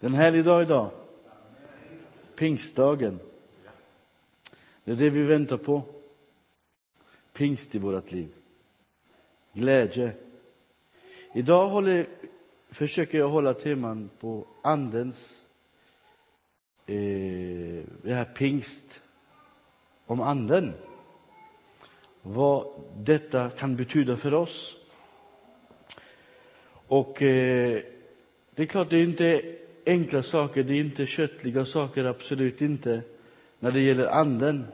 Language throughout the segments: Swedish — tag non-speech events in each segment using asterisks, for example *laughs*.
Den härlig dag idag. Pingstdagen. Det är det vi väntar på. Pingst i vårt liv. Glädje. Idag håller, försöker jag hålla teman på Andens, eh, det här pingst, om Anden. Vad detta kan betyda för oss. Och eh, det är klart, det är inte enkla saker, det är inte köttliga saker, absolut inte. När det gäller Anden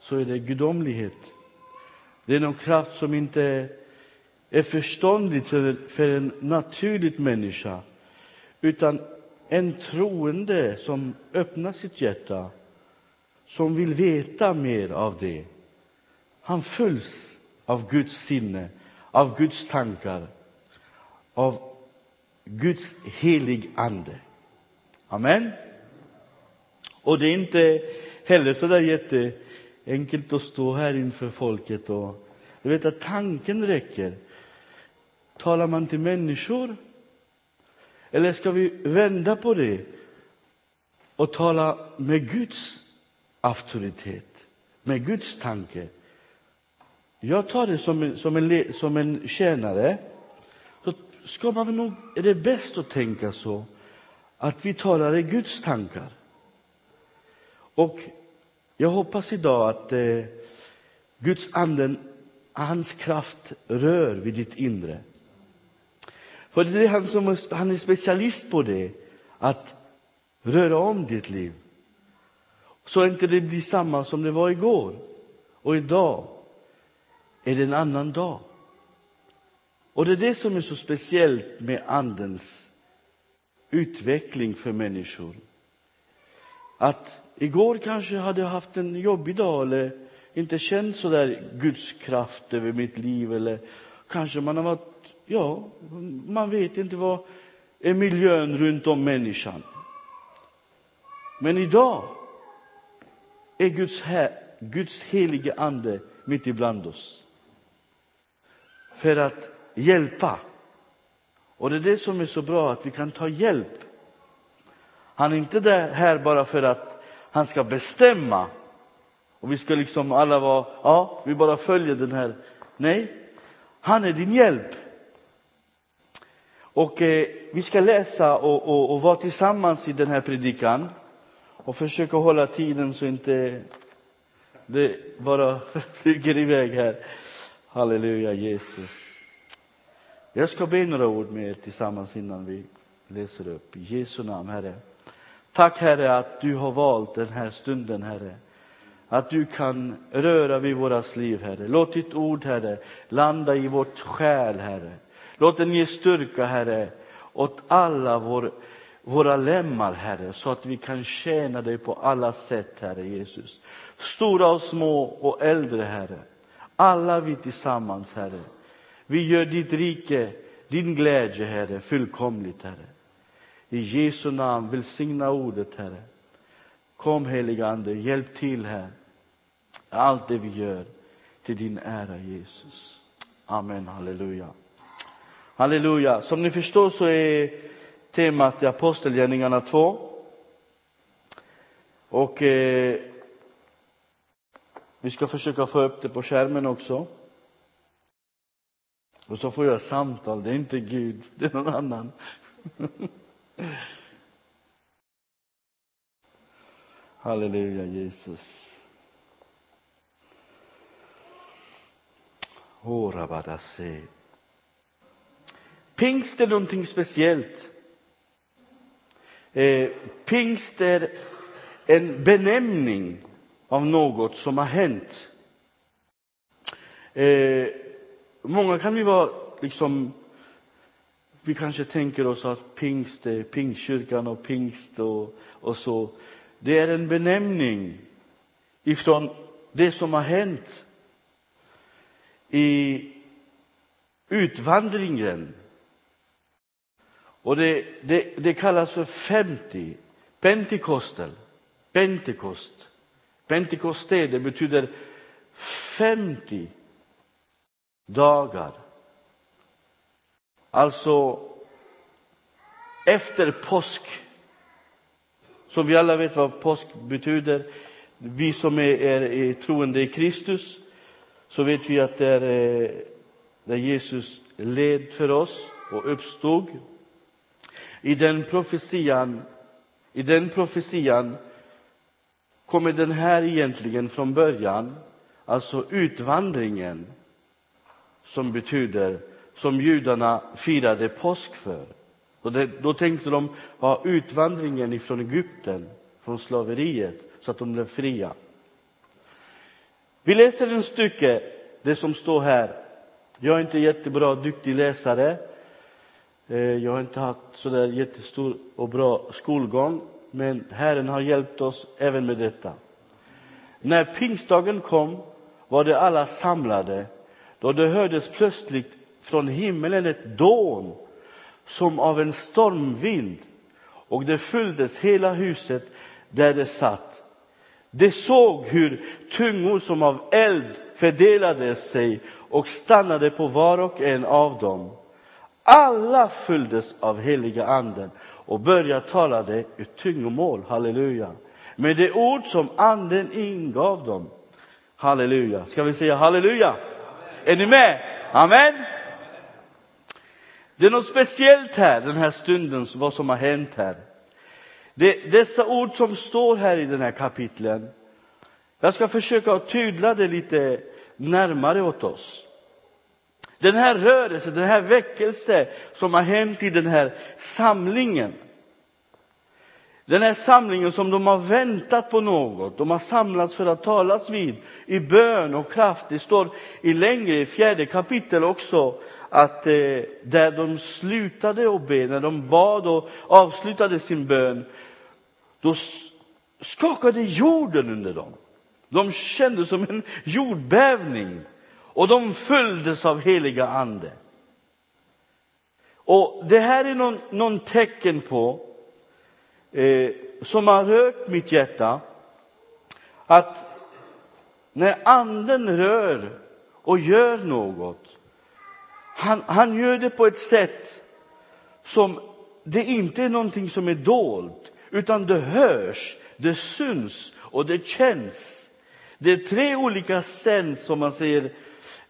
så är det gudomlighet. Det är någon kraft som inte är förståndlig för, för en naturlig människa, utan en troende som öppnar sitt hjärta, som vill veta mer av det. Han fylls av Guds sinne, av Guds tankar, av Guds helig ande. Amen. Och det är inte heller så där jätteenkelt att stå här inför folket och du vet att tanken räcker. Talar man till människor? Eller ska vi vända på det och tala med Guds auktoritet, med Guds tanke? Jag tar det som en, som en, som en tjänare. Så ska man nog, är det bäst att tänka så att vi talar i Guds tankar. Och jag hoppas idag att eh, Guds anden, hans kraft rör vid ditt inre. För det är han som han är specialist på det, att röra om ditt liv. Så inte det blir samma som det var igår. Och idag är det en annan dag. Och det är det som är så speciellt med Andens utveckling för människor. Att igår kanske hade jag haft en jobbig dag eller inte känt så där Guds kraft över mitt liv eller kanske man har varit, ja, man vet inte vad är miljön runt om människan. Men idag är Guds, här, Guds helige ande mitt ibland oss. För att hjälpa och det är det som är så bra, att vi kan ta hjälp. Han är inte där här bara för att han ska bestämma. Och vi ska liksom alla vara, ja, vi bara följer den här. Nej, han är din hjälp. Och eh, vi ska läsa och, och, och vara tillsammans i den här predikan och försöka hålla tiden så inte det bara *laughs* flyger iväg här. Halleluja, Jesus. Jag ska be några ord med er tillsammans innan vi läser upp. I Jesu namn, Herre. Tack, Herre, att du har valt den här stunden, Herre. Att du kan röra vid våra liv, Herre. Låt ditt ord, Herre, landa i vårt själ, Herre. Låt den ge styrka, Herre, åt alla vår, våra lemmar, Herre, så att vi kan tjäna dig på alla sätt, Herre Jesus. Stora och små och äldre, Herre. Alla vi tillsammans, Herre. Vi gör ditt rike, din glädje, Herre, fullkomligt, Herre. I Jesu namn, välsigna ordet, Herre. Kom, heliga Ande, hjälp till här. Allt det vi gör till din ära, Jesus. Amen, halleluja. Halleluja. Som ni förstår så är temat i Apostelgärningarna 2. Och eh, vi ska försöka få upp det på skärmen också. Och så får jag samtal, det är inte Gud, det är någon annan. *laughs* Halleluja, Jesus. Horabadase. Pingst är någonting speciellt. Eh, pingst är en benämning av något som har hänt. Eh, Många kan vi vara liksom vi kanske tänker oss att pingst är pingstkyrkan och pingst och, och så. Det är en benämning ifrån det som har hänt i utvandringen. Och det, det, det kallas för 50, Pentekostel, Pentekost. Pentekoste, det betyder 50 dagar. Alltså efter påsk, Som vi alla vet vad påsk betyder. Vi som är, är, är troende i Kristus, så vet vi att det är eh, när där Jesus led för oss och uppstod. I den profetian, i den profetian kommer den här egentligen från början, alltså utvandringen, som betyder, som judarna firade påsk för. Och det, då tänkte de ha utvandringen ifrån Egypten, från slaveriet, så att de blev fria. Vi läser en stycke, det som står här. Jag är inte jättebra, duktig läsare. Eh, jag har inte haft så där jättestor och bra skolgång, men Herren har hjälpt oss även med detta. När pingstdagen kom var de alla samlade, då det hördes plötsligt från himmelen ett dån som av en stormvind och det fylldes hela huset där de satt. De såg hur tungor som av eld fördelade sig och stannade på var och en av dem. Alla fylldes av heliga anden och började tala det i tungomål, halleluja, med de ord som anden ingav dem. Halleluja. Ska vi säga halleluja? Är ni med? Amen. Det är något speciellt här, den här stunden, vad som har hänt här. Det, dessa ord som står här i den här kapitlen, jag ska försöka tydla det lite närmare åt oss. Den här rörelsen, den här väckelse som har hänt i den här samlingen. Den här samlingen som de har väntat på något, de har samlats för att talas vid i bön och kraft. Det står i längre, i fjärde kapitel också, att eh, där de slutade att be, när de bad och avslutade sin bön, då skakade jorden under dem. De kände som en jordbävning och de följdes av heliga ande. Och det här är någon, någon tecken på, eh, som har rört mitt hjärta, att när anden rör och gör något, han, han gör det på ett sätt som det inte är någonting som är dolt, utan det hörs, det syns och det känns. Det är tre olika sens, som man säger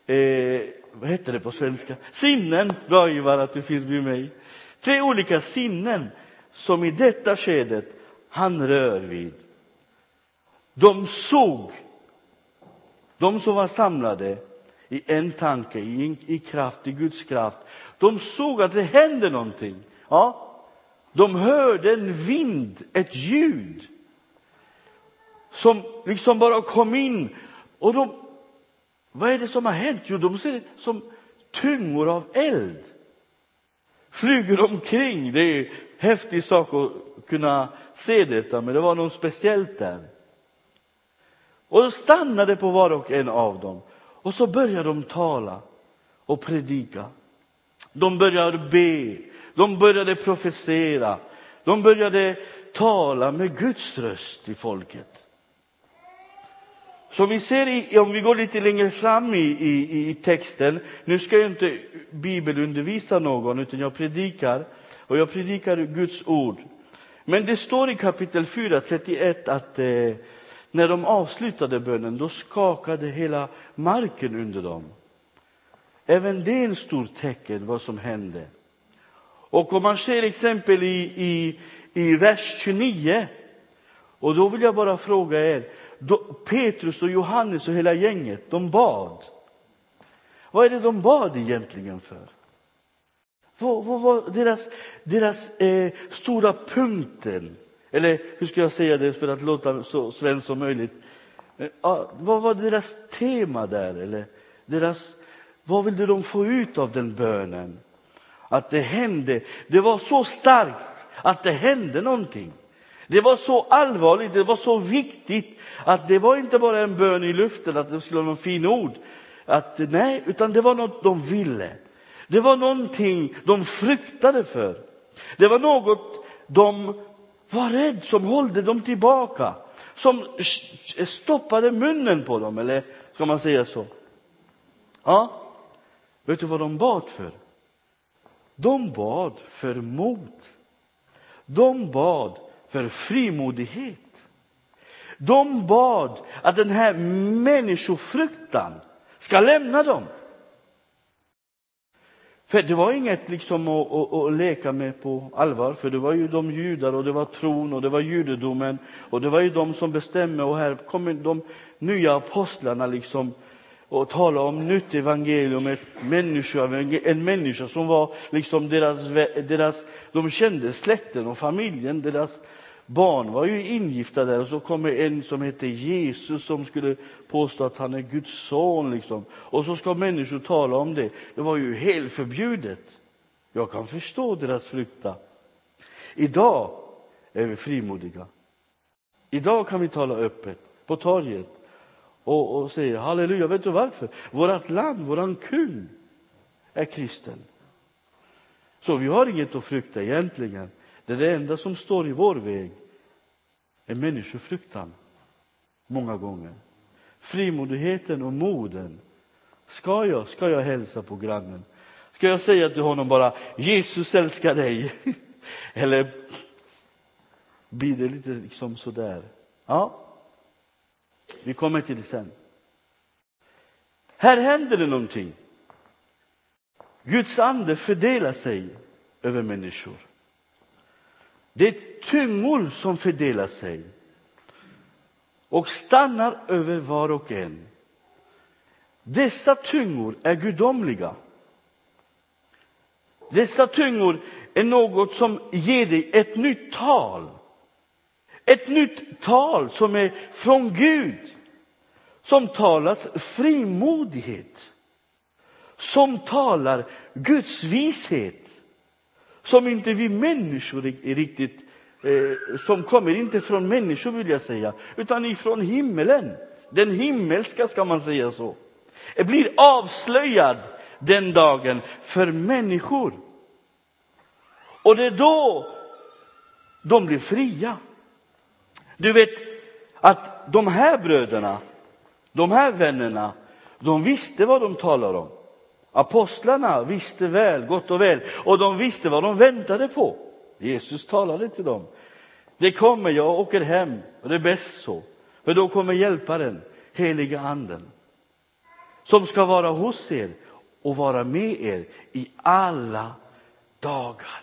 eh, vad heter det på svenska? Sinnen, bra Ivar att du finns med mig. Tre olika sinnen som i detta skedet han rör vid. De såg, de som var samlade i en tanke, i, i kraft, i Guds kraft. De såg att det hände någonting. Ja, de hörde en vind, ett ljud som liksom bara kom in. Och de vad är det som har hänt? Jo, de ser som tungor av eld. Flyger omkring. Det är häftig sak att kunna se detta, men det var något speciellt där. Och de stannade på var och en av dem. Och så började de tala och predika. De började be, de började profetera, de började tala med Guds röst i folket. Så vi ser, i, om vi går lite längre fram i, i, i texten, nu ska jag inte bibelundervisa någon, utan jag predikar, och jag predikar Guds ord. Men det står i kapitel 4, 31 att eh, när de avslutade bönen, då skakade hela marken under dem. Även det är en stor tecken vad som hände. Och om man ser exempel i, i, i vers 29, och då vill jag bara fråga er, då Petrus och Johannes och hela gänget, de bad. Vad är det de bad egentligen för? Vad, vad var deras, deras eh, stora punkten? Eller hur ska jag säga det för att låta så svensk som möjligt? Eh, vad var deras tema där? Eller deras, vad ville de få ut av den bönen? Att det hände, det var så starkt att det hände någonting. Det var så allvarligt, det var så viktigt att det var inte bara en bön i luften, att det skulle vara någon fin ord. Att, nej, utan det var något de ville. Det var någonting de fruktade för. Det var något de var rädd som hållde dem tillbaka. Som stoppade munnen på dem, eller ska man säga så? Ja, vet du vad de bad för? De bad för mod. De bad för frimodighet. De bad att den här människofruktan ska lämna dem. För det var inget liksom att, att, att, leka med på allvar, för det var ju de judar och det var tron och det var judedomen och det var ju de som bestämde och här kommer de nya apostlarna liksom och tala om nytt evangelium, ett människa, en människa som var liksom deras, deras, de kände släkten och familjen, deras barn var ju ingifta där och så kommer en som heter Jesus som skulle påstå att han är Guds son. Liksom. Och så ska människor tala om det. Det var ju helt förbjudet. Jag kan förstå deras frukta. Idag är vi frimodiga. Idag kan vi tala öppet på torget och, och säga halleluja. Vet du varför? Vårt land, våran kung är kristen. Så vi har inget att frukta egentligen. Det är det enda som står i vår väg är människofruktan, många gånger. Frimodigheten och moden. Ska jag, ska jag hälsa på grannen? Ska jag säga till honom bara Jesus älskar dig? *laughs* Eller blir det lite liksom sådär? Ja, vi kommer till det sen. Här händer det någonting. Guds ande fördelar sig över människor. Det är tyngor som fördelar sig och stannar över var och en. Dessa tyngor är gudomliga. Dessa tyngor är något som ger dig ett nytt tal. Ett nytt tal som är från Gud, som talas frimodighet, som talar Guds vishet som inte vi människor riktigt eh, som kommer inte från människor vill jag säga, utan ifrån himmelen. Den himmelska, ska man säga så. Det blir avslöjad den dagen för människor. Och det är då de blir fria. Du vet att de här bröderna, de här vännerna, de visste vad de talar om. Apostlarna visste väl, gott och väl, och de visste vad de väntade på. Jesus talade till dem. Det kommer, jag åker hem, och det är bäst så. För då kommer hjälparen, heliga anden, som ska vara hos er och vara med er i alla dagar.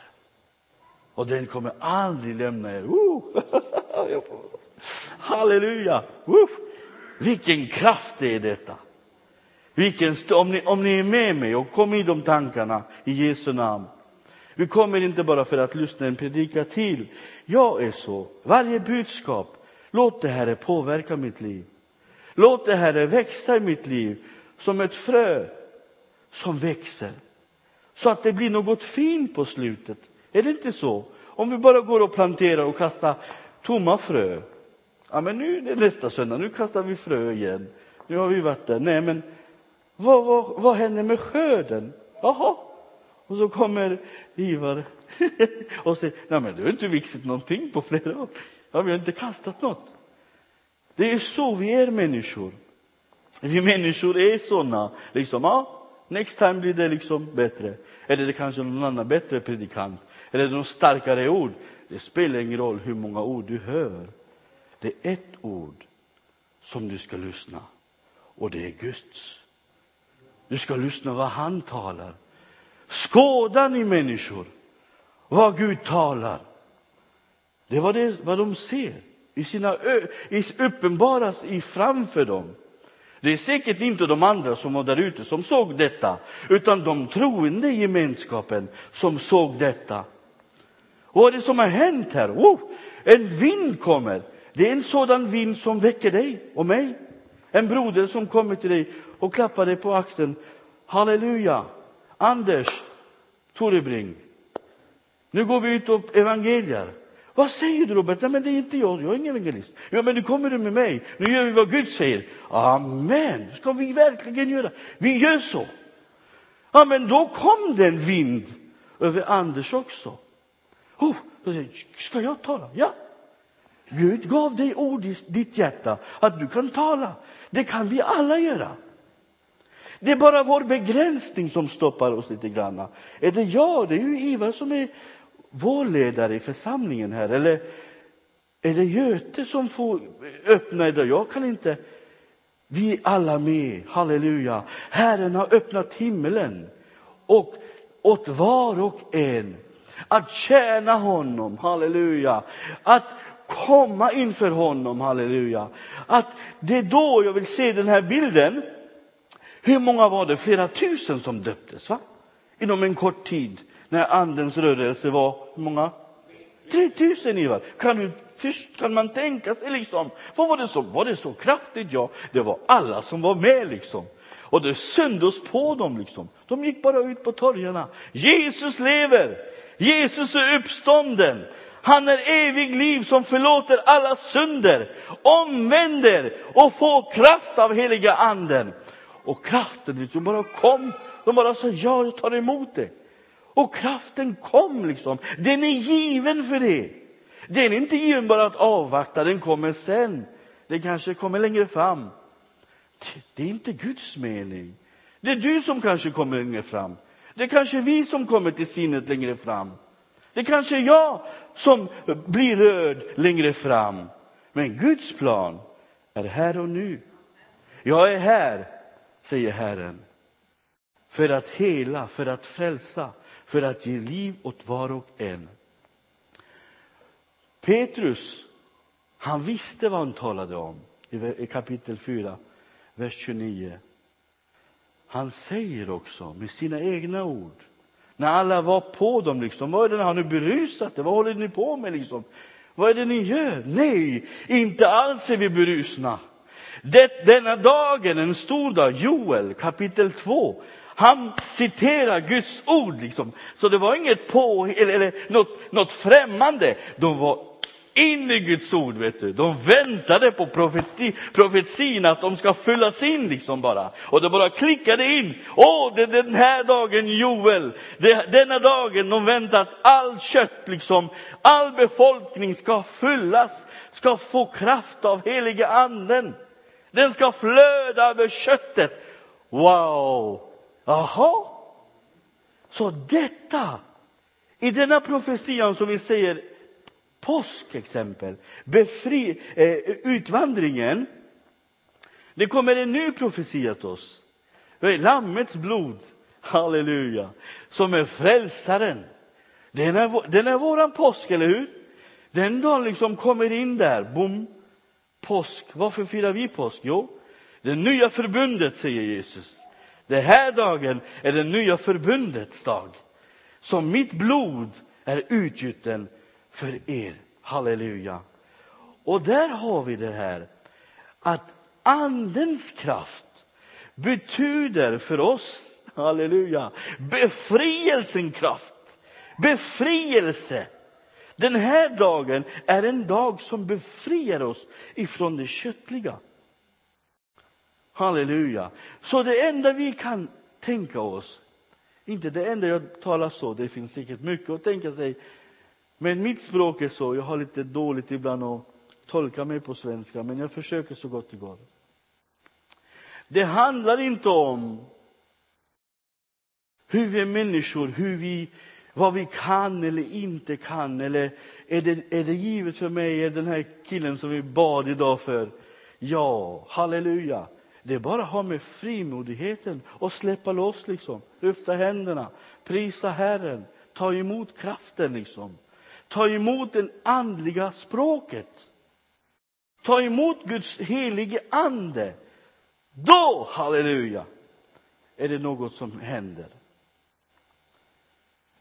Och den kommer aldrig lämna er. *laughs* Halleluja! Vilken kraft det är detta! Vilken, om, ni, om ni är med mig och kom i de tankarna i Jesu namn. Vi kommer inte bara för att lyssna en predika till. Jag är så. Varje budskap, låt det här påverka mitt liv. Låt det här växa i mitt liv som ett frö som växer. Så att det blir något fint på slutet. Är det inte så? Om vi bara går och planterar och kastar tomma frö. Ja, men nu är det nästa söndag, nu kastar vi frö igen. Nu har vi varit där. Nej, men vad, vad, vad händer med skörden? Jaha. Och så kommer Ivar *laughs* och säger, nej men du har inte vuxit någonting på flera år. Ja, vi har inte kastat något. Det är så vi är människor. Vi människor är såna, liksom, ja, next time blir det liksom bättre. Eller det kanske är någon annan bättre predikant. Eller något starkare ord. Det spelar ingen roll hur många ord du hör. Det är ett ord som du ska lyssna. Och det är Guds. Du ska lyssna vad han talar. Skåda ni människor vad Gud talar. Det var det vad de ser i sina ö, uppenbaras i framför dem. Det är säkert inte de andra som var där ute som såg detta, utan de troende i gemenskapen som såg detta. Vad är det som har hänt här? Oh, en vind kommer. Det är en sådan vind som väcker dig och mig. En broder som kommer till dig och klappar dig på axeln. Halleluja! Anders Torebring, nu går vi ut och evangelier. Vad säger du Robert? Nej, men det är inte jag, jag är ingen evangelist. Ja, men nu kommer du med mig. Nu gör vi vad Gud säger. Amen, ska vi verkligen göra. Vi gör så. Ja, men då kom det en vind över Anders också. Oh, då säger, ska jag tala? Ja. Gud gav dig ord i ditt hjärta att du kan tala. Det kan vi alla göra. Det är bara vår begränsning som stoppar oss lite grann. Är det jag? Det är ju Ivar som är vår ledare i församlingen här. Eller Är det Göte som får öppna idag? Jag kan inte. Vi är alla med, halleluja. Herren har öppnat himmelen och åt var och en att tjäna honom, halleluja. Att komma inför honom, halleluja. Att det är då jag vill se den här bilden. Hur många var det? Flera tusen som döptes, va? Inom en kort tid, när andens rörelse var, hur många? 3000 Ivar. Kan, du, kan man tänka sig liksom? Vad var det så? Var det så kraftigt? Ja, det var alla som var med liksom. Och det syndes på dem liksom. De gick bara ut på torgarna. Jesus lever! Jesus är uppstånden. Han är evig liv som förlåter alla synder, omvänder och får kraft av heliga anden. Och kraften liksom bara kom. De bara sa ja, jag tar emot det. Och kraften kom liksom. Den är given för det. Den är inte given bara att avvakta, den kommer sen. Den kanske kommer längre fram. Det är inte Guds mening. Det är du som kanske kommer längre fram. Det är kanske vi som kommer till sinnet längre fram. Det kanske är jag som blir röd längre fram. Men Guds plan är här och nu. Jag är här, säger Herren, för att hela, för att frälsa, för att ge liv åt var och en. Petrus, han visste vad han talade om i kapitel 4, vers 29. Han säger också med sina egna ord, när alla var på dem, liksom, vad är det, har ni berusat Vad håller ni på med? Liksom? Vad är det ni gör? Nej, inte alls är vi berusna. Det, denna dagen, en stor dag, Joel kapitel 2, han citerar Guds ord. Liksom. Så det var inget på eller, eller något, något främmande. De var in i Guds ord, vet du. De väntade på profeti, profetin, att de ska fyllas in liksom bara. Och det bara klickade in. Åh, det är den här dagen Joel. Det, denna dagen de väntar att all kött, liksom, all befolkning ska fyllas, ska få kraft av heliga anden. Den ska flöda över köttet. Wow! Jaha. Så detta, i denna profetian som vi säger påskexempel, befri, eh, utvandringen. Det kommer en ny profetia till oss. Det är Lammets blod, halleluja, som är frälsaren. Den är, den är våran påsk, eller hur? Den dagen liksom kommer in där, bom, påsk. Varför firar vi påsk? Jo, det nya förbundet, säger Jesus. Den här dagen är det nya förbundets dag. Som mitt blod är utgjuten för er. Halleluja. Och där har vi det här att andens kraft betyder för oss, halleluja, befrielsen kraft. Befrielse. Den här dagen är en dag som befriar oss ifrån det köttliga. Halleluja. Så det enda vi kan tänka oss, inte det enda jag talar så, det finns säkert mycket att tänka sig, men mitt språk är så, jag har lite dåligt ibland att tolka mig på svenska, men jag försöker så gott det går. Det handlar inte om hur vi är människor, hur vi, vad vi kan eller inte kan. Eller är det, är det givet för mig, är den här killen som vi bad idag för? Ja, halleluja. Det är bara att ha med frimodigheten och släppa loss, liksom. lyfta händerna, prisa Herren, ta emot kraften. liksom. Ta emot det andliga språket. Ta emot Guds helige ande. Då, halleluja, är det något som händer.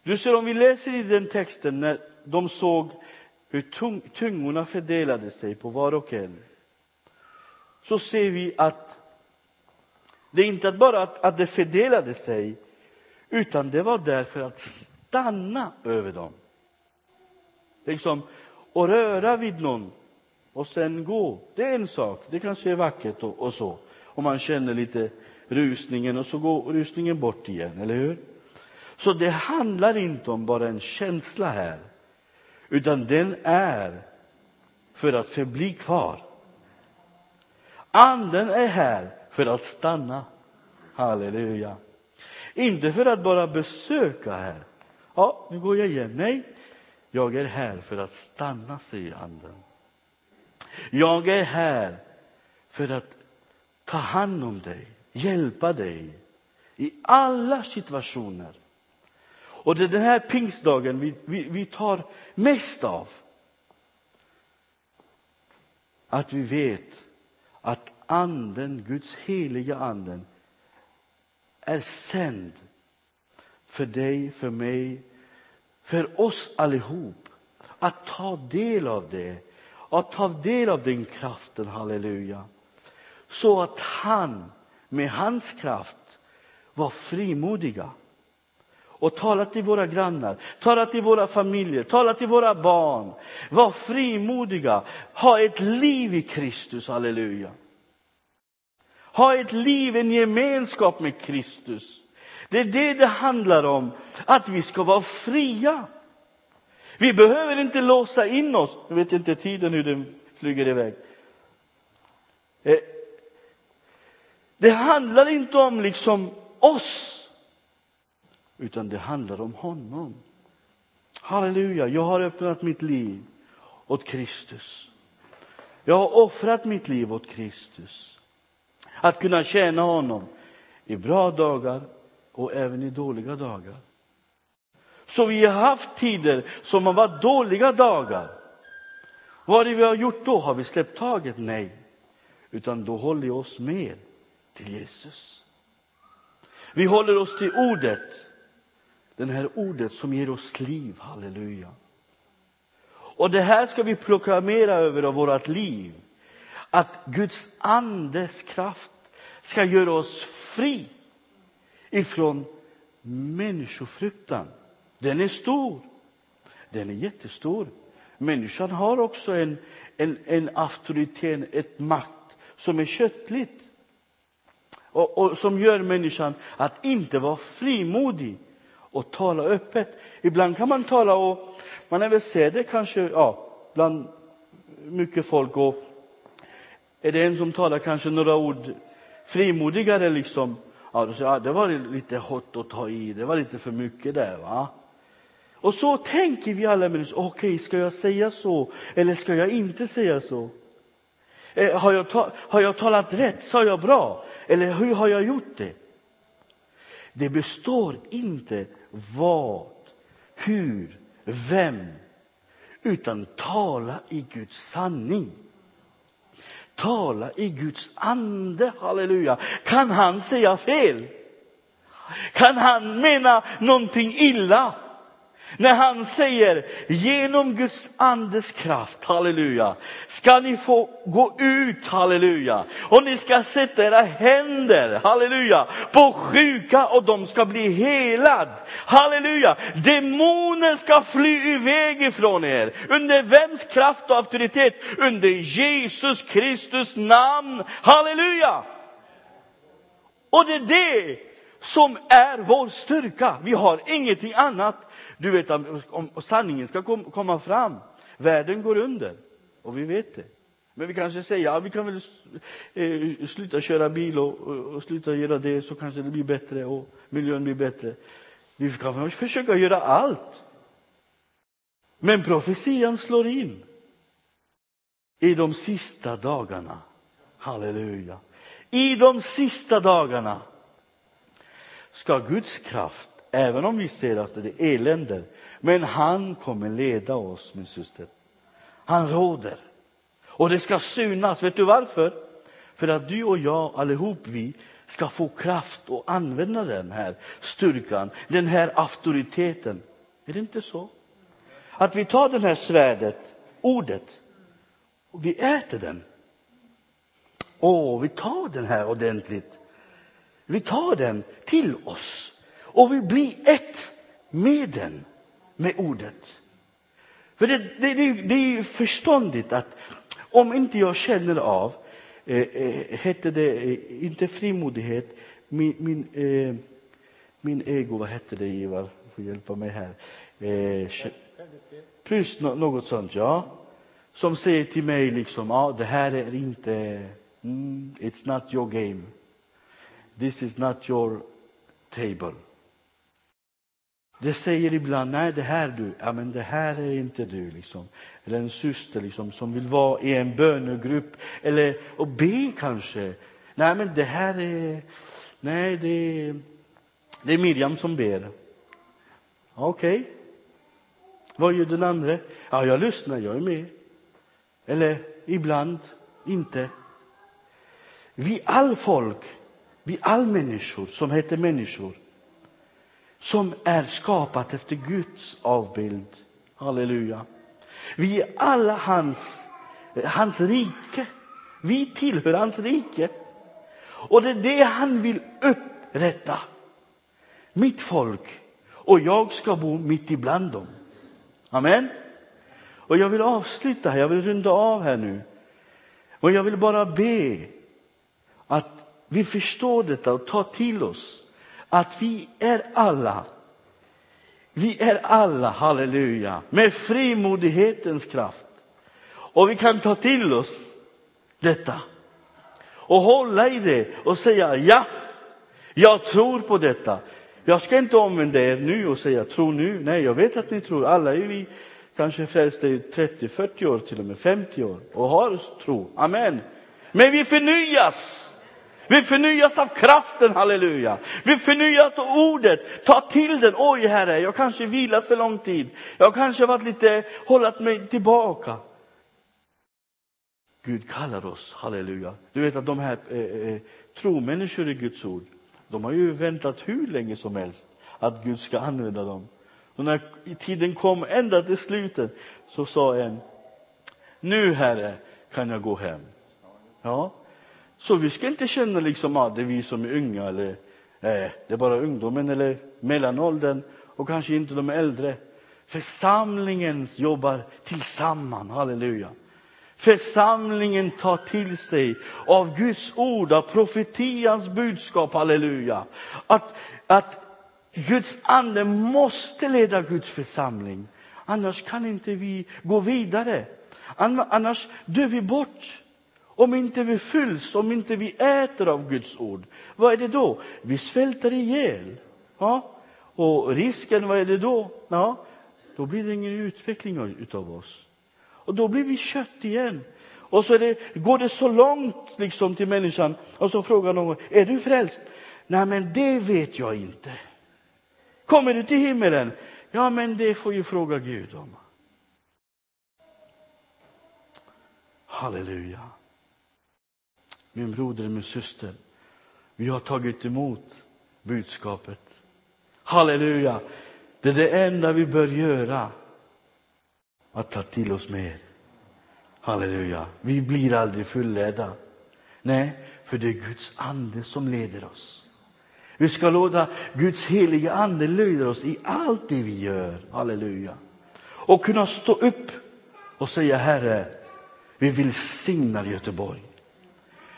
Du ser, om vi läser i den texten när de såg hur tungorna fördelade sig på var och en, så ser vi att det inte bara att, att det fördelade sig, utan det var därför att stanna över dem. Liksom, att röra vid någon och sen gå, det är en sak. Det kanske är vackert och, och så. Om man känner lite rusningen och så går rusningen bort igen, eller hur? Så det handlar inte om bara en känsla här, utan den är för att förbli kvar. Anden är här för att stanna. Halleluja. Inte för att bara besöka här. Ja, nu går jag igen. Nej, jag är här för att stanna, säger Anden. Jag är här för att ta hand om dig, hjälpa dig i alla situationer. Och det är den här pingstdagen vi, vi, vi tar mest av. Att vi vet att anden, Guds heliga anden, är sänd för dig, för mig, för oss allihop. Att ta del av det, att ta del av den kraften, halleluja. Så att han med hans kraft var frimodiga och tala till våra grannar, tala till våra familjer, tala till våra barn. Var frimodiga, ha ett liv i Kristus, halleluja. Ha ett liv, en gemenskap med Kristus. Det är det det handlar om, att vi ska vara fria. Vi behöver inte låsa in oss. Jag vet inte tiden hur den flyger iväg. Eh, det handlar inte om liksom oss, utan det handlar om honom. Halleluja, jag har öppnat mitt liv åt Kristus. Jag har offrat mitt liv åt Kristus. Att kunna tjäna honom i bra dagar och även i dåliga dagar. Så vi har haft tider som har varit dåliga dagar. Vad är vi har gjort då? Har vi släppt taget? Nej, utan då håller vi oss med till Jesus. Vi håller oss till ordet, det här ordet som ger oss liv, halleluja. Och det här ska vi proklamera över vårt liv, att Guds andes kraft ska göra oss fria ifrån människofruktan. Den är stor. Den är jättestor. Människan har också en, en, en auktoritet, ett makt som är köttligt och, och, som gör människan att inte vara frimodig och tala öppet. Ibland kan man tala och man även ser det kanske ja, bland mycket folk och är det en som talar kanske några ord frimodigare liksom Ja, då sa jag, det var lite hårt att ta i, det var lite för mycket där. va. Och så tänker vi alla människor, okej, okay, ska jag säga så eller ska jag inte säga så? Eh, har, jag ta, har jag talat rätt? Sa jag bra? Eller hur har jag gjort det? Det består inte vad, hur, vem, utan tala i Guds sanning. Tala i Guds ande, halleluja. Kan han säga fel? Kan han mena någonting illa? När han säger genom Guds andes kraft, halleluja, ska ni få gå ut, halleluja, och ni ska sätta era händer, halleluja, på sjuka och de ska bli helad, halleluja. Demonen ska fly iväg ifrån er. Under vems kraft och auktoritet? Under Jesus Kristus namn, halleluja. Och det är det som är vår styrka. Vi har ingenting annat du vet om sanningen ska komma fram. Världen går under och vi vet det. Men vi kanske säger, ja vi kan väl eh, sluta köra bil och, och, sluta göra det så kanske det blir bättre och miljön blir bättre. Vi kan försöka göra allt. Men profetian slår in i de sista dagarna. Halleluja. I de sista dagarna ska Guds kraft Även om vi ser att det är elände. Men han kommer leda oss, min syster. Han råder. Och det ska synas. Vet du varför? För att du och jag, allihop vi, ska få kraft och använda den här styrkan, den här auktoriteten. Är det inte så? Att vi tar det här svärdet, ordet, och vi äter den. Åh, vi tar den här ordentligt. Vi tar den till oss. Och vi blir ett med den, med ordet. För det, det, det, det är förståndigt att om inte jag känner av, eh, eh, hette det eh, inte frimodighet, min, min, eh, min ego, vad hette det Ivar? Du får hjälpa mig här. Eh, plus no, något sånt, ja. Som säger till mig liksom, ja det här är inte, mm, it's not your game. This is not your table det säger ibland, nej det här du, ja men det här är inte du liksom. Eller en syster liksom som vill vara i en bönegrupp eller och be kanske. Nej men det här är, nej det är, det är Miriam som ber. Okej. Okay. Vad gör den andra? Ja, jag lyssnar, jag är med. Eller ibland inte. Vi all folk, vi all människor som heter människor, som är skapat efter Guds avbild. Halleluja. Vi är alla hans, hans rike. Vi tillhör hans rike. Och det är det han vill upprätta. Mitt folk. Och jag ska bo mitt ibland dem. Amen. Och jag vill avsluta här, jag vill runda av här nu. Och jag vill bara be att vi förstår detta och tar till oss att vi är alla, vi är alla, halleluja, med frimodighetens kraft. Och vi kan ta till oss detta och hålla i det och säga ja, jag tror på detta. Jag ska inte omvända er nu och säga tro nu. Nej, jag vet att ni tror. Alla är vi kanske frälsta i 30, 40 år, till och med 50 år och har tro. Amen. Men vi förnyas. Vi förnyas av kraften, halleluja. Vi förnyas av ordet. Ta till den. Oj, Herre, jag kanske vilat för lång tid. Jag kanske varit lite, hållit mig tillbaka. Gud kallar oss, halleluja. Du vet att de här eh, eh, tromänniskor i Guds ord, de har ju väntat hur länge som helst att Gud ska använda dem. Och när tiden kom ända till slutet så sa en, nu Herre kan jag gå hem. Ja, så vi ska inte känna liksom att det är vi som är unga eller eh, det är bara ungdomen eller mellanåldern och kanske inte de äldre. Församlingen jobbar tillsammans, halleluja. Församlingen tar till sig av Guds ord, av profetians budskap, halleluja. Att, att Guds ande måste leda Guds församling. Annars kan inte vi gå vidare. Annars dör vi bort. Om inte vi fylls, om inte vi äter av Guds ord, vad är det då? Vi svälter ihjäl. Ja? Och risken, vad är det då? Ja, då blir det ingen utveckling utav oss. Och då blir vi kött igen. Och så det, går det så långt liksom till människan och så frågar någon, är du frälst? Nej, men det vet jag inte. Kommer du till himmelen? Ja, men det får ju fråga Gud om. Halleluja. Min broder min syster, vi har tagit emot budskapet. Halleluja. Det är det enda vi bör göra, att ta till oss mer. Halleluja. Vi blir aldrig fulledda. Nej, för det är Guds ande som leder oss. Vi ska låta Guds heliga ande leda oss i allt det vi gör. Halleluja. Och kunna stå upp och säga Herre, vi vill signa Göteborg.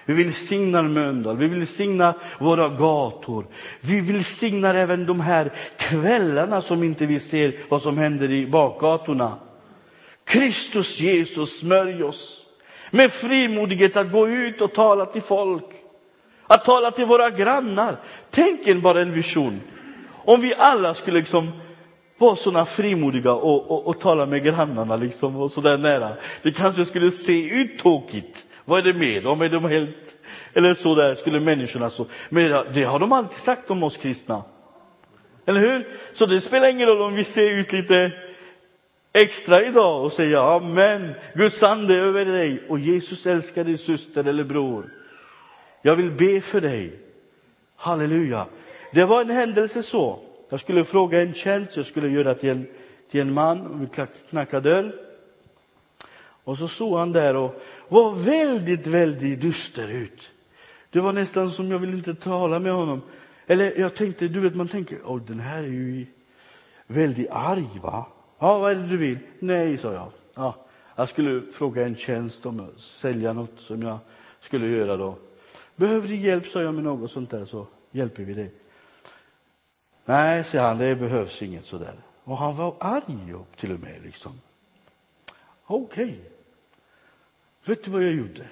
Vi vill signa Mölndal, vi vill signa våra gator. Vi vill signa även de här kvällarna som inte vi ser vad som händer i bakgatorna. Kristus Jesus, smörj oss med frimodighet att gå ut och tala till folk. Att tala till våra grannar. Tänk er bara en vision. Om vi alla skulle liksom vara sådana frimodiga och, och, och, tala med grannarna liksom och sådär nära. Det kanske skulle se ut tokigt. Vad är det med dem? Är de helt... Eller så där skulle människorna så. Men det har de alltid sagt om oss kristna. Eller hur? Så det spelar ingen roll om vi ser ut lite extra idag och säger amen, Guds ande över dig och Jesus älskar din syster eller bror. Jag vill be för dig. Halleluja. Det var en händelse så. Jag skulle fråga en tjänst jag skulle göra till en, till en man och vi knackade dörr. Och så såg han där och var väldigt, väldigt dyster ut. Det var nästan som jag ville inte tala med honom. Eller jag tänkte, du vet man tänker, oh, den här är ju väldigt arg va? Ja, vad är det du vill? Nej, sa jag. Ja, jag skulle fråga en tjänst om att sälja något som jag skulle göra då. Behöver du hjälp, sa jag, med något sånt där så hjälper vi dig. Nej, säger han, det behövs inget sådär. Och han var arg till och med liksom. Okej. Okay. Vet du vad jag gjorde?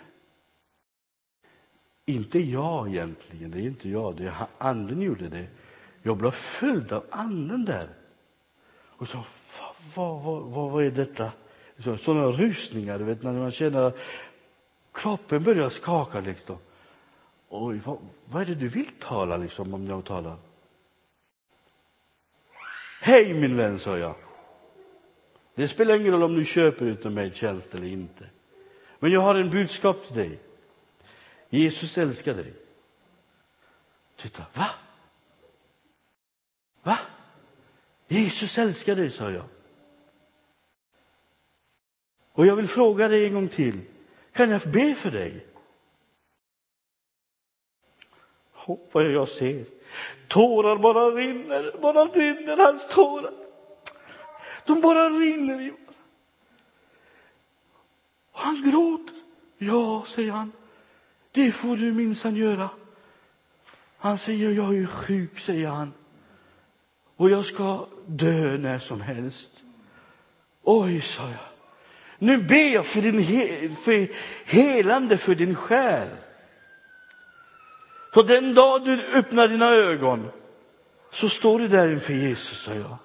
Inte jag egentligen, det är inte jag, det är anden gjorde det. Jag blev följd av anden där Och så, vad, vad, vad, vad är detta? Så, sådana rusningar, du vet, när man känner att kroppen börjar skaka. Liksom. Oj, vad, vad är det du vill tala liksom, om jag talar? Hej min vän, sa jag. Det spelar ingen roll om du köper utav mig tjänst eller inte. Men jag har en budskap till dig. Jesus älskar dig. Titta, va? Va? Jesus älskar dig, sa jag. Och jag vill fråga dig en gång till. Kan jag be för dig? Oh, vad jag ser. Tårar bara rinner, bara rinner hans tårar. De bara rinner. Han gråter. Ja, säger han. Det får du minsann göra. Han säger, jag är sjuk, säger han. Och jag ska dö när som helst. Oj, sa jag. Nu ber jag för, din he för helande för din själ. Så den dag du öppnar dina ögon så står du där inför Jesus, sa jag.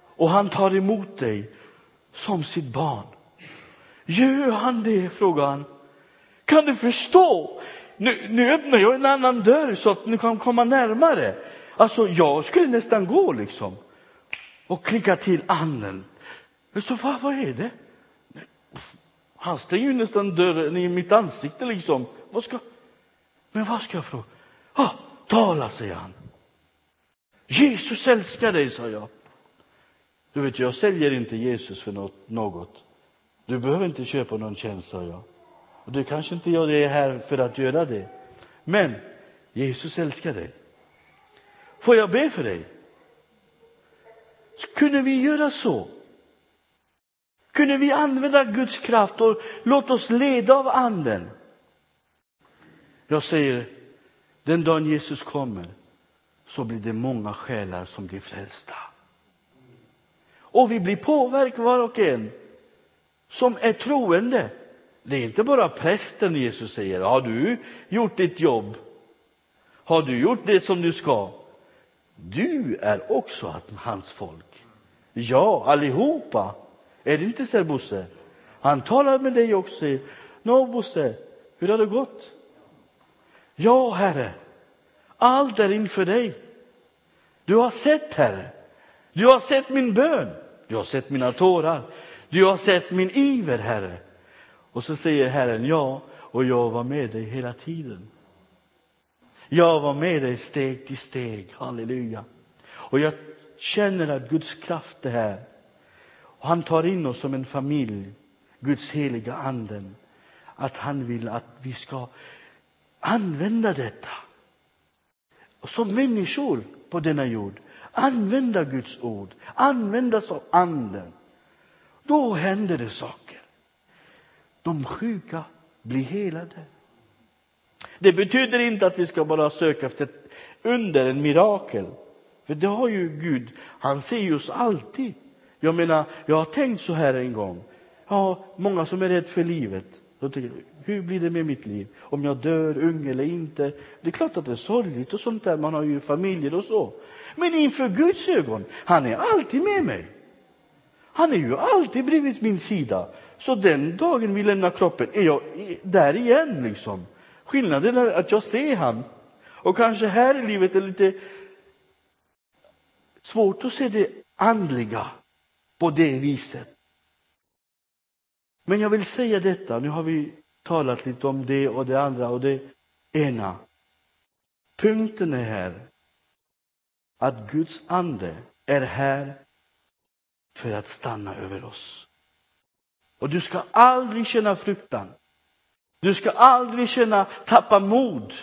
Och han tar emot dig som sitt barn. Gör han det? frågade han. Kan du förstå? Nu, nu öppnar jag en annan dörr så att ni kan komma närmare. Alltså, jag skulle nästan gå liksom och klicka till anden. Så, vad, vad är det? Han stänger ju nästan dörren i mitt ansikte liksom. Vad ska... Men vad ska jag fråga? Ah, tala, säger han. Jesus älskar dig, sa jag. Du vet, jag säljer inte Jesus för något. Du behöver inte köpa någon tjänst, sa jag. Och du kanske inte gör är här för att göra det. Men Jesus älskar dig. Får jag be för dig? Kunde vi göra så? Kunde vi använda Guds kraft och låta oss leda av Anden? Jag säger, den dagen Jesus kommer så blir det många själar som blir frälsta. Och vi blir påverkade var och en som är troende. Det är inte bara prästen Jesus säger, har du gjort ditt jobb? Har du gjort det som du ska? Du är också hans folk. Ja, allihopa. Är det inte så, Bosse? Han talar med dig också. Nå, Bosse, hur har det gått? Ja, Herre, allt är inför dig. Du har sett, Herre. Du har sett min bön. Du har sett mina tårar. Du har sett min iver, Herre. Och så säger Herren, ja, och jag var med dig hela tiden. Jag var med dig steg till steg, halleluja. Och jag känner att Guds kraft är här. Och han tar in oss som en familj, Guds heliga anden. Att han vill att vi ska använda detta. Och som människor på denna jord, använda Guds ord, användas av anden. Då händer det saker. De sjuka blir helade. Det betyder inte att vi ska bara söka efter ett under, en mirakel. För det har ju Gud, han ser oss alltid. Jag menar, jag har tänkt så här en gång. Ja, många som är rädda för livet. Då tänker, hur blir det med mitt liv? Om jag dör ung eller inte? Det är klart att det är sorgligt och sånt där. Man har ju familjer och så. Men inför Guds ögon, han är alltid med mig. Han är ju alltid bredvid min sida. Så den dagen vi lämnar kroppen är jag där igen liksom. Skillnaden är att jag ser han. Och kanske här i livet är det lite svårt att se det andliga på det viset. Men jag vill säga detta, nu har vi talat lite om det och det andra och det ena. Punkten är här att Guds ande är här för att stanna över oss. Och du ska aldrig känna fruktan. Du ska aldrig känna tappa mod.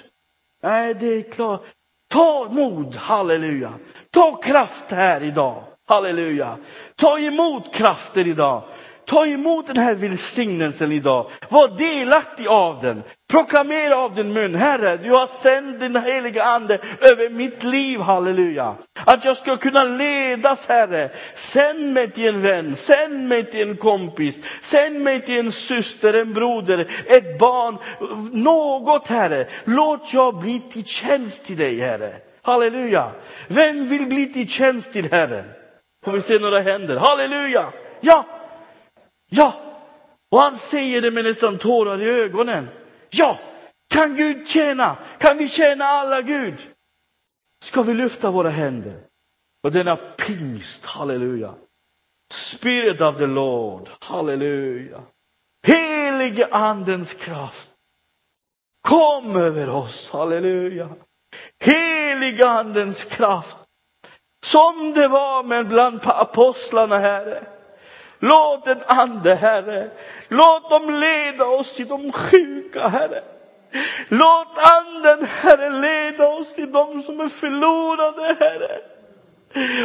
Nej, det är klart. Ta mod, halleluja. Ta kraft här idag, halleluja. Ta emot krafter idag. Ta emot den här välsignelsen idag. Var delaktig av den. Proklamera av din mun, Herre, du har sänt din heliga ande över mitt liv, halleluja. Att jag ska kunna ledas, Herre. Sänd mig till en vän, sänd mig till en kompis, sänd mig till en syster, en broder, ett barn, något, Herre. Låt jag bli till tjänst till dig, Herre. Halleluja. Vem vill bli till tjänst till Herren? Får vi se några händer? Halleluja! Ja! Ja! Och han säger det med nästan tårar i ögonen. Ja! Kan Gud tjäna? Kan vi tjäna alla Gud? Ska vi lyfta våra händer? Och denna pingst, halleluja. Spirit of the Lord, halleluja. Helige andens kraft. Kom över oss, halleluja. Helige andens kraft. Som det var med bland apostlarna, Herre. Låt den ande, Herre, låt dem leda oss till de sjuka, Herre. Låt anden, Herre, leda oss till de som är förlorade, Herre.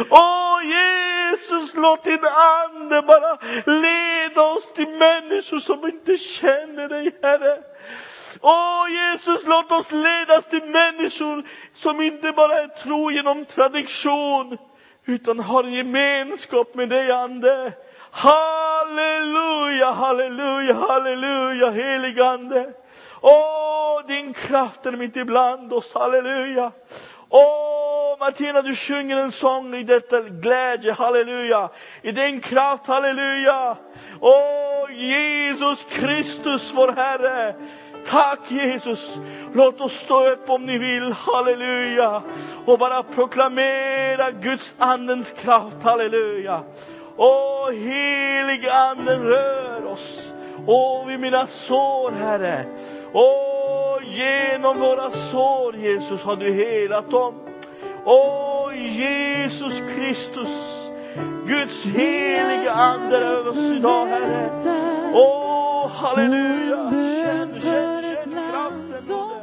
Åh Jesus, låt din ande bara leda oss till människor som inte känner dig, Herre. Åh Jesus, låt oss ledas till människor som inte bara är tro genom tradition, utan har gemenskap med dig, Ande. Halleluja, halleluja, halleluja, helig Ande. Åh, din kraft är mitt ibland oss, halleluja. Åh, Martina, du sjunger en sång i detta glädje, halleluja. I din kraft, halleluja. Åh, Jesus Kristus, vår Herre. Tack Jesus. Låt oss stå upp om ni vill, halleluja. Och bara proklamera Guds andens kraft, halleluja. Åh, helig anden rör oss. Åh, vid mina sår, Herre. Åh, genom våra sår, Jesus, har du helat dem. Åh, Jesus Kristus. Guds heliga ande över oss idag, Herre. Åh, halleluja. Känn, känn